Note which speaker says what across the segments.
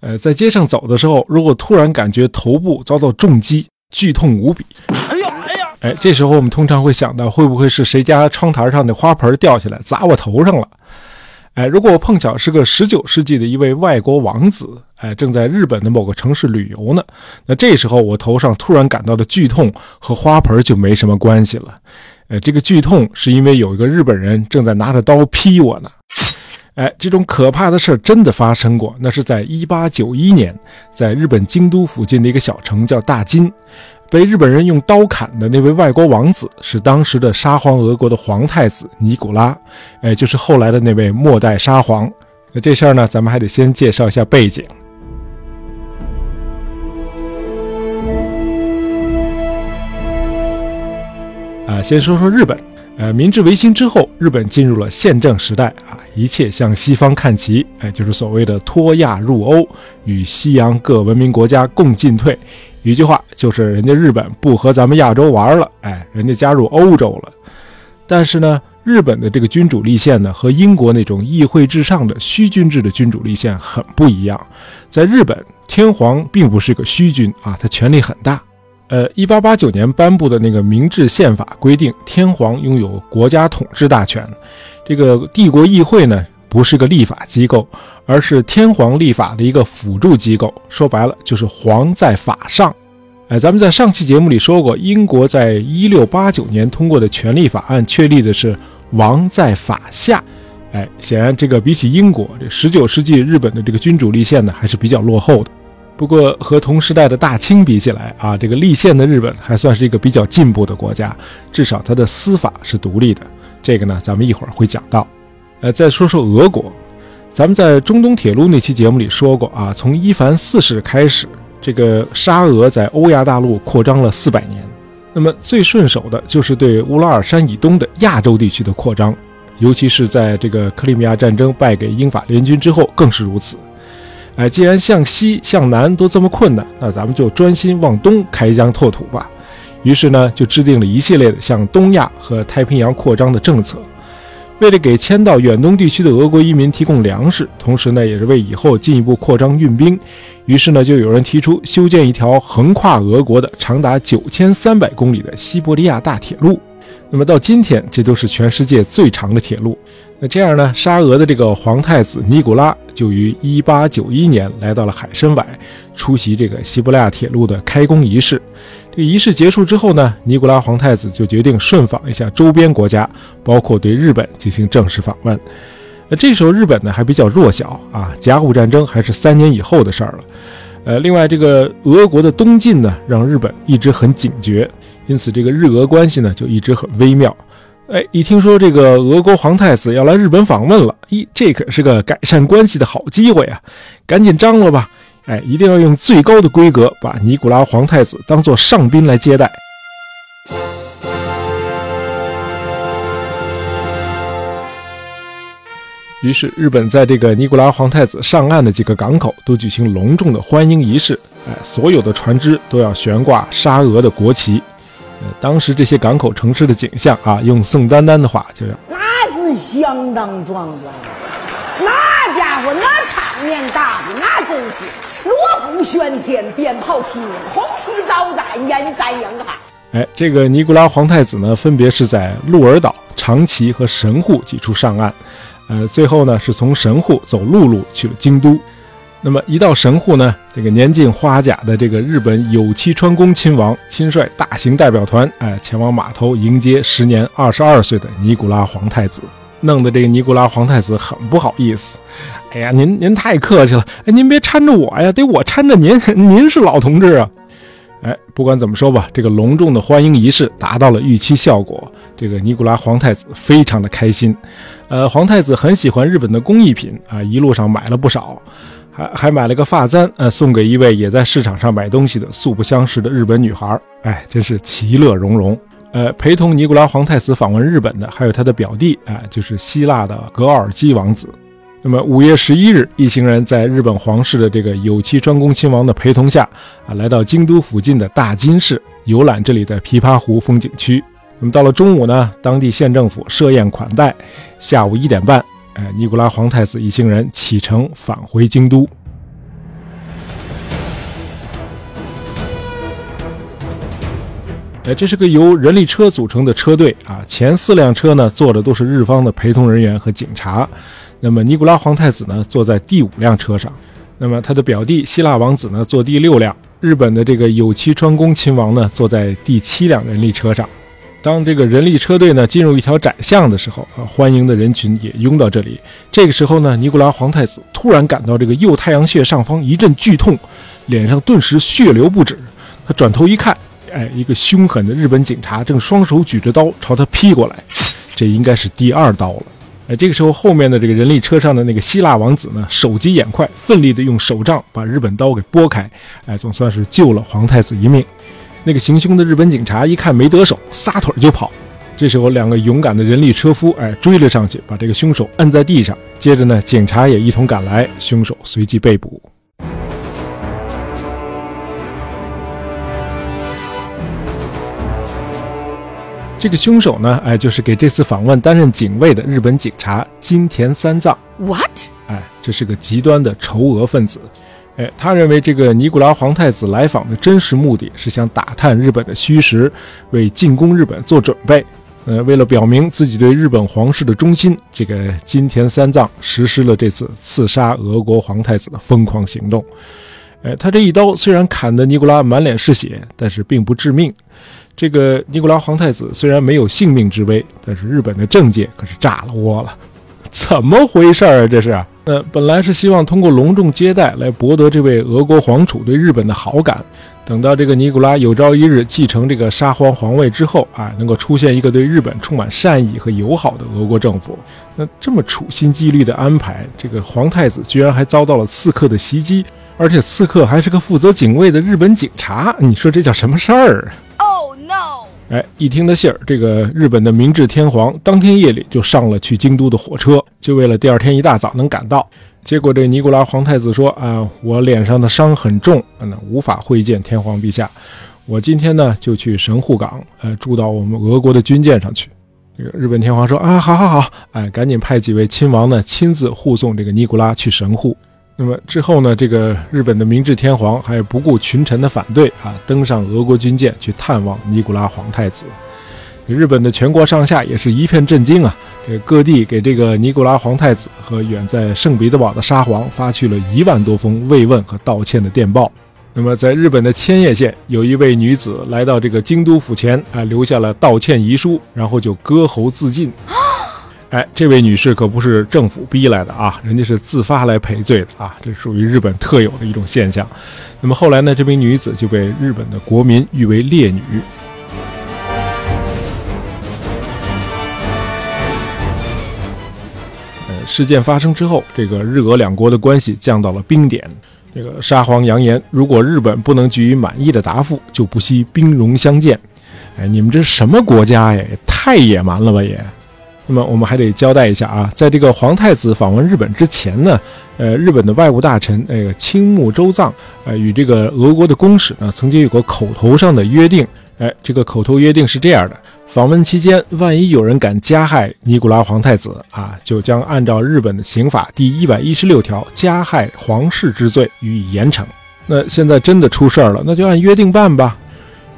Speaker 1: 呃，在街上走的时候，如果突然感觉头部遭到重击，剧痛无比。哎呀哎呀！哎，这时候我们通常会想到，会不会是谁家窗台上的花盆掉下来砸我头上了？哎，如果我碰巧是个十九世纪的一位外国王子，哎，正在日本的某个城市旅游呢，那这时候我头上突然感到的剧痛和花盆就没什么关系了。呃，这个剧痛是因为有一个日本人正在拿着刀劈我呢。哎，这种可怕的事真的发生过。那是在一八九一年，在日本京都附近的一个小城叫大金，被日本人用刀砍的那位外国王子是当时的沙皇俄国的皇太子尼古拉，哎，就是后来的那位末代沙皇。那这事儿呢，咱们还得先介绍一下背景。啊，先说说日本。呃，明治维新之后，日本进入了宪政时代啊，一切向西方看齐，哎，就是所谓的脱亚入欧，与西洋各文明国家共进退。一句话就是，人家日本不和咱们亚洲玩了，哎，人家加入欧洲了。但是呢，日本的这个君主立宪呢，和英国那种议会至上的虚君制的君主立宪很不一样。在日本，天皇并不是个虚君啊，他权力很大。呃，一八八九年颁布的那个明治宪法规定，天皇拥有国家统治大权。这个帝国议会呢，不是个立法机构，而是天皇立法的一个辅助机构。说白了，就是皇在法上。哎，咱们在上期节目里说过，英国在一六八九年通过的权利法案确立的是王在法下。哎，显然这个比起英国，这十九世纪日本的这个君主立宪呢，还是比较落后的。不过和同时代的大清比起来啊，这个立宪的日本还算是一个比较进步的国家，至少它的司法是独立的。这个呢，咱们一会儿会讲到。呃，再说说俄国，咱们在中东铁路那期节目里说过啊，从伊凡四世开始，这个沙俄在欧亚大陆扩张了四百年。那么最顺手的就是对乌拉尔山以东的亚洲地区的扩张，尤其是在这个克里米亚战争败给英法联军之后更是如此。哎，既然向西向南都这么困难，那咱们就专心往东开疆拓土吧。于是呢，就制定了一系列的向东亚和太平洋扩张的政策。为了给迁到远东地区的俄国移民提供粮食，同时呢，也是为以后进一步扩张运兵。于是呢，就有人提出修建一条横跨俄国的长达九千三百公里的西伯利亚大铁路。那么到今天，这都是全世界最长的铁路。那这样呢？沙俄的这个皇太子尼古拉就于1891年来到了海参崴，出席这个西伯利亚铁路的开工仪式。这个仪式结束之后呢，尼古拉皇太子就决定顺访一下周边国家，包括对日本进行正式访问。那这时候日本呢还比较弱小啊，甲午战争还是三年以后的事儿了。呃，另外这个俄国的东进呢，让日本一直很警觉，因此这个日俄关系呢就一直很微妙。哎，一听说这个俄国皇太子要来日本访问了，咦，这可是个改善关系的好机会啊！赶紧张罗吧！哎，一定要用最高的规格把尼古拉皇太子当做上宾来接待。于是，日本在这个尼古拉皇太子上岸的几个港口都举行隆重的欢迎仪式。哎，所有的船只都要悬挂沙俄的国旗。呃，当时这些港口城市的景象啊，用宋丹丹的话就是，
Speaker 2: 那是相当壮观，那家伙那场面大的那真是锣鼓喧天，鞭炮齐鸣，红旗招展，人山人海。
Speaker 1: 哎，这个尼古拉皇太子呢，分别是在鹿儿岛、长崎和神户几处上岸，呃，最后呢是从神户走陆路去了京都。那么一到神户呢，这个年近花甲的这个日本有栖川宫亲王亲率大型代表团，哎，前往码头迎接时年二十二岁的尼古拉皇太子，弄得这个尼古拉皇太子很不好意思。哎呀，您您太客气了，哎，您别搀着我呀，得我搀着您，您是老同志啊。哎，不管怎么说吧，这个隆重的欢迎仪式达到了预期效果，这个尼古拉皇太子非常的开心。呃，皇太子很喜欢日本的工艺品啊，一路上买了不少。还还买了个发簪，呃，送给一位也在市场上买东西的素不相识的日本女孩，哎，真是其乐融融。呃，陪同尼古拉皇太子访问日本的还有他的表弟，哎，就是希腊的格尔基王子。那么五月十一日，一行人在日本皇室的这个有栖专宫亲王的陪同下啊，来到京都附近的大金市，游览这里的琵琶湖风景区。那么到了中午呢，当地县政府设宴款待，下午一点半，哎，尼古拉皇太子一行人启程返回京都。哎，这是个由人力车组成的车队啊，前四辆车呢坐的都是日方的陪同人员和警察。那么尼古拉皇太子呢坐在第五辆车上，那么他的表弟希腊王子呢坐第六辆，日本的这个有栖川宫亲王呢坐在第七辆人力车上。当这个人力车队呢进入一条窄巷的时候，啊，欢迎的人群也拥到这里。这个时候呢，尼古拉皇太子突然感到这个右太阳穴上方一阵剧痛，脸上顿时血流不止。他转头一看，哎，一个凶狠的日本警察正双手举着刀朝他劈过来，这应该是第二刀了。哎，这个时候后面的这个人力车上的那个希腊王子呢，手疾眼快，奋力的用手杖把日本刀给拨开，哎，总算是救了皇太子一命。那个行凶的日本警察一看没得手，撒腿就跑。这时候，两个勇敢的人力车夫哎追了上去，把这个凶手摁在地上。接着呢，警察也一同赶来，凶手随即被捕。这个凶手呢，哎，就是给这次访问担任警卫的日本警察金田三藏。
Speaker 2: What？
Speaker 1: 哎，这是个极端的仇俄分子。哎，他认为这个尼古拉皇太子来访的真实目的是想打探日本的虚实，为进攻日本做准备。呃，为了表明自己对日本皇室的忠心，这个金田三藏实施了这次刺杀俄国皇太子的疯狂行动。哎，他这一刀虽然砍得尼古拉满脸是血，但是并不致命。这个尼古拉皇太子虽然没有性命之危，但是日本的政界可是炸了窝了。怎么回事儿啊？这是？呃，本来是希望通过隆重接待来博得这位俄国皇储对日本的好感。等到这个尼古拉有朝一日继承这个沙皇皇位之后啊，能够出现一个对日本充满善意和友好的俄国政府。那这么处心积虑的安排，这个皇太子居然还遭到了刺客的袭击，而且刺客还是个负责警卫的日本警察。你说这叫什么事儿？哎，一听的信儿，这个日本的明治天皇当天夜里就上了去京都的火车，就为了第二天一大早能赶到。结果这尼古拉皇太子说：“啊，我脸上的伤很重，那无法会见天皇陛下。我今天呢就去神户港，呃，住到我们俄国的军舰上去。”这个日本天皇说：“啊，好好好，哎，赶紧派几位亲王呢亲自护送这个尼古拉去神户。”那么之后呢？这个日本的明治天皇还不顾群臣的反对啊，登上俄国军舰去探望尼古拉皇太子。日本的全国上下也是一片震惊啊！这各地给这个尼古拉皇太子和远在圣彼得堡的沙皇发去了一万多封慰问和道歉的电报。那么在日本的千叶县，有一位女子来到这个京都府前啊，留下了道歉遗书，然后就割喉自尽。哎，这位女士可不是政府逼来的啊，人家是自发来赔罪的啊，这属于日本特有的一种现象。那么后来呢，这名女子就被日本的国民誉为烈女。呃，事件发生之后，这个日俄两国的关系降到了冰点。这个沙皇扬言，如果日本不能给予满意的答复，就不惜兵戎相见。哎，你们这什么国家呀？也太野蛮了吧也！那么我们还得交代一下啊，在这个皇太子访问日本之前呢，呃，日本的外务大臣那个青木周藏，呃，与这个俄国的公使呢，曾经有过口头上的约定。哎，这个口头约定是这样的：访问期间，万一有人敢加害尼古拉皇太子啊，就将按照日本的刑法第一百一十六条加害皇室之罪予以严惩。那现在真的出事儿了，那就按约定办吧。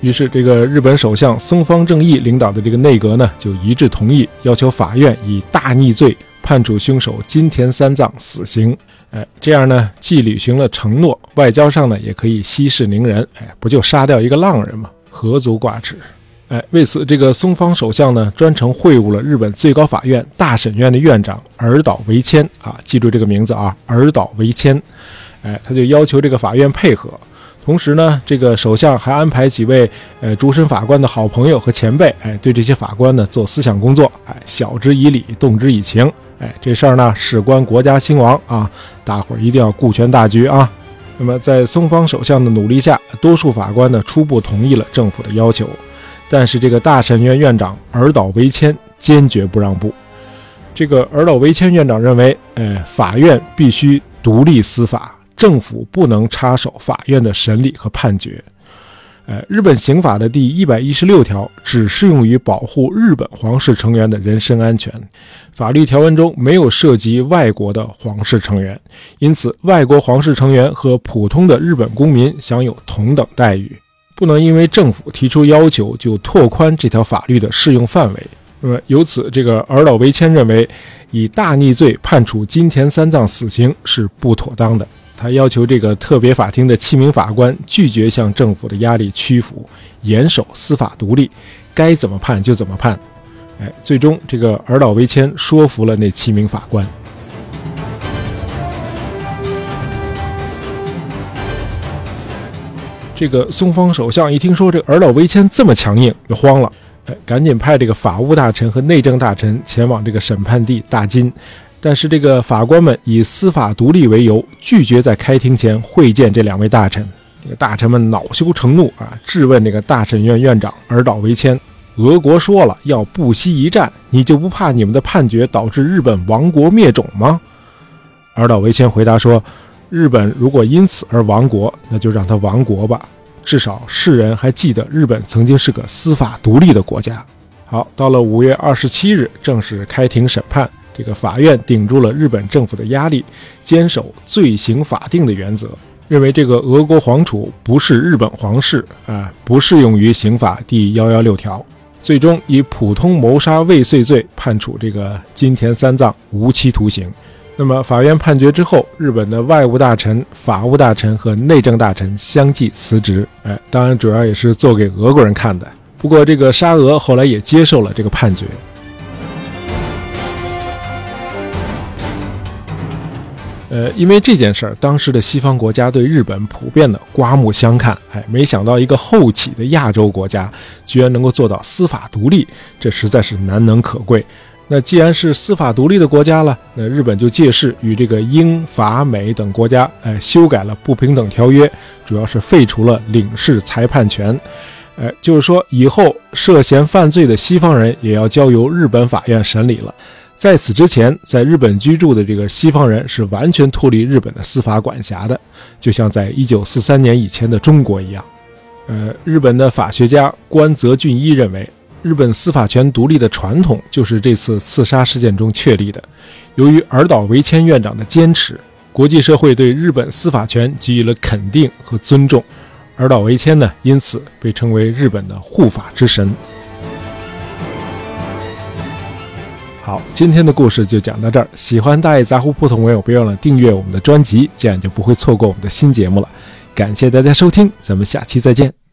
Speaker 1: 于是，这个日本首相松方正义领导的这个内阁呢，就一致同意要求法院以大逆罪判处凶手金田三藏死刑。哎，这样呢，既履行了承诺，外交上呢也可以息事宁人。哎，不就杀掉一个浪人吗？何足挂齿？哎，为此，这个松方首相呢，专程会晤了日本最高法院大审院的院长尔岛维谦啊，记住这个名字啊，尔岛维谦。哎，他就要求这个法院配合。同时呢，这个首相还安排几位呃主审法官的好朋友和前辈，哎，对这些法官呢做思想工作，哎，晓之以理，动之以情，哎，这事儿呢事关国家兴亡啊，大伙儿一定要顾全大局啊。那么在松方首相的努力下，多数法官呢初步同意了政府的要求，但是这个大审院院长尔岛维谦坚决不让步。这个尔岛维谦院长认为，呃，法院必须独立司法。政府不能插手法院的审理和判决。呃，日本刑法的第一百一十六条只适用于保护日本皇室成员的人身安全，法律条文中没有涉及外国的皇室成员，因此外国皇室成员和普通的日本公民享有同等待遇。不能因为政府提出要求就拓宽这条法律的适用范围。那么由此，这个尔岛维谦认为，以大逆罪判处金田三藏死刑是不妥当的。他要求这个特别法庭的七名法官拒绝向政府的压力屈服，严守司法独立，该怎么判就怎么判。哎，最终这个尔岛维谦说服了那七名法官。这个松方首相一听说这个尔岛维谦这么强硬，就慌了，哎，赶紧派这个法务大臣和内政大臣前往这个审判地大金。但是这个法官们以司法独立为由，拒绝在开庭前会见这两位大臣。大臣们恼羞成怒啊，质问这个大审院院长尔岛维谦：“俄国说了要不惜一战，你就不怕你们的判决导致日本亡国灭种吗？”尔岛维谦回答说：“日本如果因此而亡国，那就让他亡国吧，至少世人还记得日本曾经是个司法独立的国家。”好，到了五月二十七日，正式开庭审判。这个法院顶住了日本政府的压力，坚守罪刑法定的原则，认为这个俄国皇储不是日本皇室啊，不适用于刑法第幺幺六条，最终以普通谋杀未遂罪判处这个金田三藏无期徒刑。那么法院判决之后，日本的外务大臣、法务大臣和内政大臣相继辞职。哎，当然主要也是做给俄国人看的。不过这个沙俄后来也接受了这个判决。呃，因为这件事儿，当时的西方国家对日本普遍的刮目相看。哎，没想到一个后起的亚洲国家，居然能够做到司法独立，这实在是难能可贵。那既然是司法独立的国家了，那日本就借势与这个英法美等国家，哎，修改了不平等条约，主要是废除了领事裁判权。哎，就是说以后涉嫌犯罪的西方人也要交由日本法院审理了。在此之前，在日本居住的这个西方人是完全脱离日本的司法管辖的，就像在一九四三年以前的中国一样。呃，日本的法学家关泽俊一认为，日本司法权独立的传统就是这次刺杀事件中确立的。由于尔岛维谦院长的坚持，国际社会对日本司法权给予了肯定和尊重。尔岛维谦呢，因此被称为日本的护法之神。好，今天的故事就讲到这儿。喜欢大爷杂货铺的朋友，别忘了订阅我们的专辑，这样就不会错过我们的新节目了。感谢大家收听，咱们下期再见。